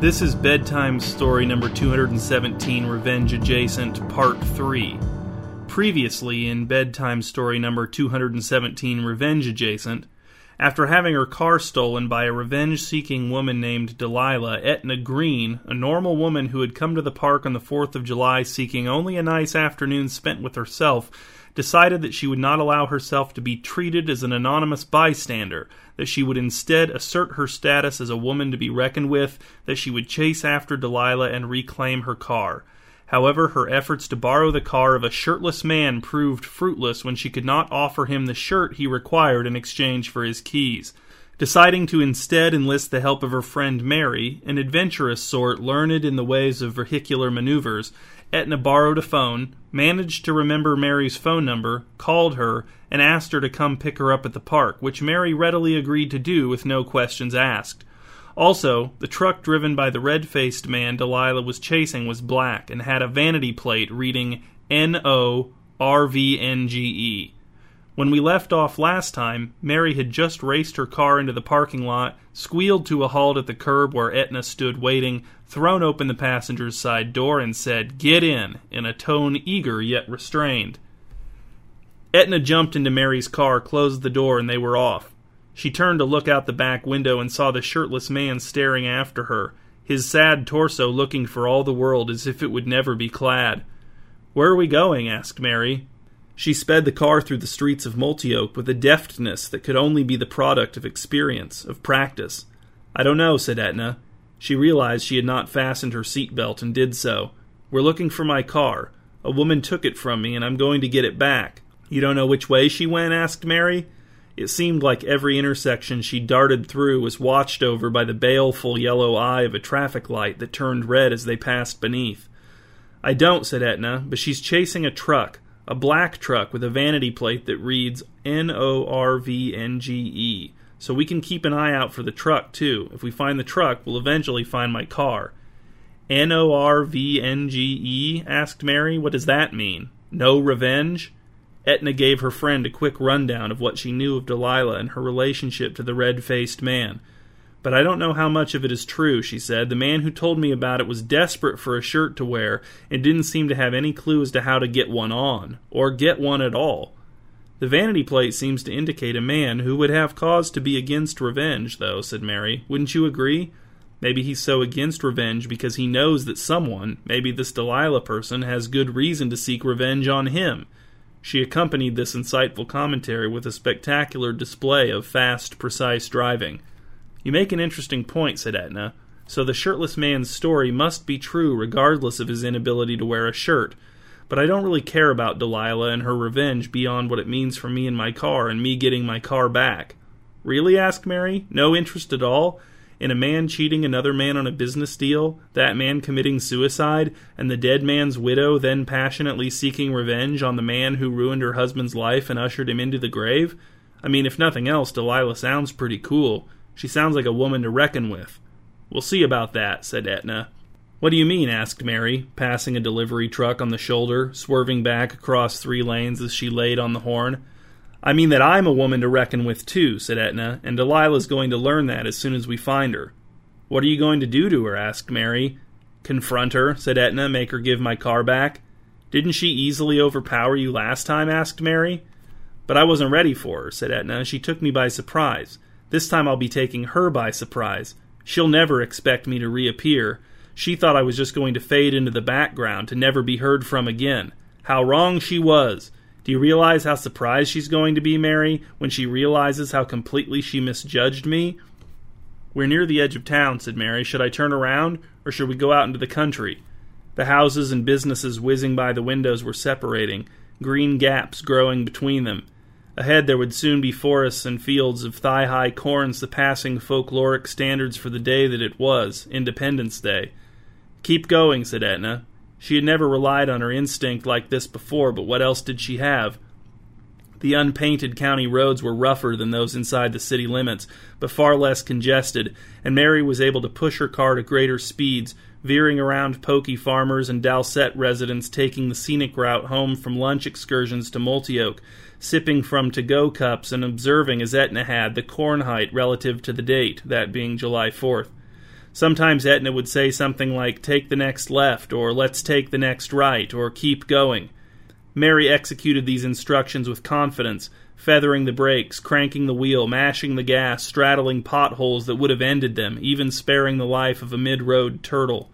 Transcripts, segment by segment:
This is bedtime story number 217, Revenge Adjacent, Part 3. Previously, in bedtime story number 217, Revenge Adjacent, after having her car stolen by a revenge seeking woman named Delilah, Etna Green, a normal woman who had come to the park on the 4th of July seeking only a nice afternoon spent with herself, decided that she would not allow herself to be treated as an anonymous bystander, that she would instead assert her status as a woman to be reckoned with, that she would chase after Delilah and reclaim her car. However, her efforts to borrow the car of a shirtless man proved fruitless when she could not offer him the shirt he required in exchange for his keys. Deciding to instead enlist the help of her friend Mary, an adventurous sort learned in the ways of vehicular maneuvers, Etna borrowed a phone, managed to remember Mary's phone number, called her, and asked her to come pick her up at the park, which Mary readily agreed to do with no questions asked. Also, the truck driven by the red faced man Delilah was chasing was black and had a vanity plate reading N O R V N G E. When we left off last time, Mary had just raced her car into the parking lot, squealed to a halt at the curb where Etna stood waiting, thrown open the passenger's side door, and said, Get in, in a tone eager yet restrained. Etna jumped into Mary's car, closed the door, and they were off. She turned to look out the back window and saw the shirtless man staring after her, his sad torso looking for all the world as if it would never be clad. Where are we going? asked Mary. She sped the car through the streets of Multioke with a deftness that could only be the product of experience, of practice. I don't know, said Etna. She realized she had not fastened her seat belt and did so. We're looking for my car. A woman took it from me, and I'm going to get it back. You don't know which way she went? asked Mary. It seemed like every intersection she darted through was watched over by the baleful yellow eye of a traffic light that turned red as they passed beneath. I don't, said Etna, but she's chasing a truck a black truck with a vanity plate that reads N O R V N G E. So we can keep an eye out for the truck, too. If we find the truck, we'll eventually find my car. N O R V N G E? asked Mary. What does that mean? No revenge? Etna gave her friend a quick rundown of what she knew of Delilah and her relationship to the red faced man. But I don't know how much of it is true, she said. The man who told me about it was desperate for a shirt to wear and didn't seem to have any clue as to how to get one on, or get one at all. The vanity plate seems to indicate a man who would have cause to be against revenge, though, said Mary. Wouldn't you agree? Maybe he's so against revenge because he knows that someone, maybe this Delilah person, has good reason to seek revenge on him. She accompanied this insightful commentary with a spectacular display of fast, precise driving. You make an interesting point, said Etna. So the shirtless man's story must be true regardless of his inability to wear a shirt. But I don't really care about Delilah and her revenge beyond what it means for me and my car and me getting my car back. Really? asked Mary. No interest at all? In a man cheating another man on a business deal, that man committing suicide, and the dead man's widow then passionately seeking revenge on the man who ruined her husband's life and ushered him into the grave? I mean, if nothing else, Delilah sounds pretty cool. She sounds like a woman to reckon with. We'll see about that, said Etna. What do you mean? asked Mary, passing a delivery truck on the shoulder, swerving back across three lanes as she laid on the horn. I mean that I'm a woman to reckon with, too, said Etna, and Delilah's going to learn that as soon as we find her. What are you going to do to her? asked Mary. Confront her, said Etna, make her give my car back. Didn't she easily overpower you last time? asked Mary. But I wasn't ready for her, said Etna. She took me by surprise. This time I'll be taking her by surprise. She'll never expect me to reappear. She thought I was just going to fade into the background to never be heard from again. How wrong she was! Do you realize how surprised she's going to be, Mary, when she realizes how completely she misjudged me? We're near the edge of town, said Mary. Should I turn around, or should we go out into the country? The houses and businesses whizzing by the windows were separating, green gaps growing between them. Ahead there would soon be forests and fields of thigh high corn surpassing folkloric standards for the day that it was, Independence Day. Keep going, said Etna. She had never relied on her instinct like this before, but what else did she have? The unpainted county roads were rougher than those inside the city limits, but far less congested, and Mary was able to push her car to greater speeds, veering around pokey farmers and Dalset residents taking the scenic route home from lunch excursions to Multioke, sipping from to go cups and observing as Etna had the corn height relative to the date, that being July 4th. Sometimes Etna would say something like, Take the next left, or Let's take the next right, or Keep going. Mary executed these instructions with confidence, feathering the brakes, cranking the wheel, mashing the gas, straddling potholes that would have ended them, even sparing the life of a mid road turtle.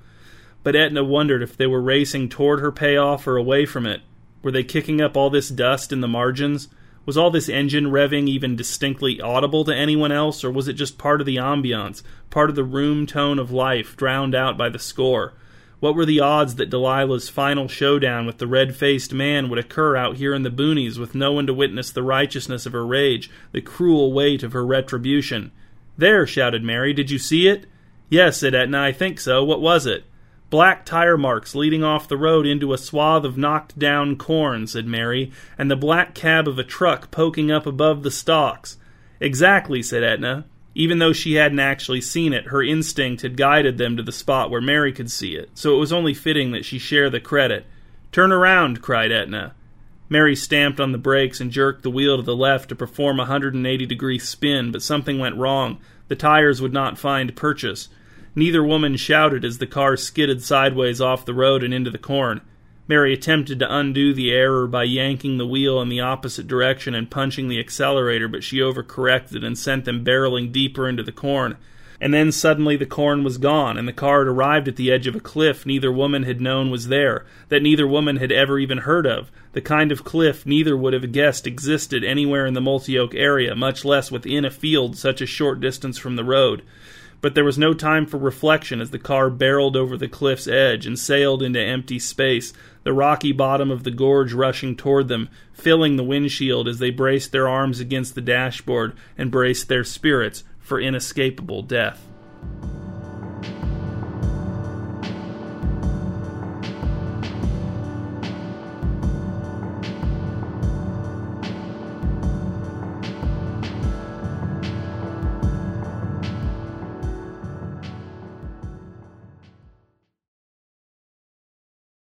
But Etna wondered if they were racing toward her payoff or away from it. Were they kicking up all this dust in the margins? Was all this engine revving even distinctly audible to anyone else, or was it just part of the ambiance, part of the room tone of life, drowned out by the score? What were the odds that Delilah's final showdown with the red faced man would occur out here in the boonies with no one to witness the righteousness of her rage, the cruel weight of her retribution? There, shouted Mary, did you see it? Yes, said Etna, I think so. What was it? Black tire marks leading off the road into a swath of knocked down corn, said Mary, and the black cab of a truck poking up above the stalks. Exactly, said Etna. Even though she hadn't actually seen it, her instinct had guided them to the spot where Mary could see it, so it was only fitting that she share the credit. Turn around, cried Etna. Mary stamped on the brakes and jerked the wheel to the left to perform a 180 degree spin, but something went wrong. The tires would not find purchase. Neither woman shouted as the car skidded sideways off the road and into the corn. Mary attempted to undo the error by yanking the wheel in the opposite direction and punching the accelerator, but she overcorrected and sent them barreling deeper into the corn. And then suddenly the corn was gone, and the car had arrived at the edge of a cliff neither woman had known was there, that neither woman had ever even heard of, the kind of cliff neither would have guessed existed anywhere in the Multioke area, much less within a field such a short distance from the road but there was no time for reflection as the car barreled over the cliff's edge and sailed into empty space, the rocky bottom of the gorge rushing toward them, filling the windshield as they braced their arms against the dashboard and braced their spirits for inescapable death.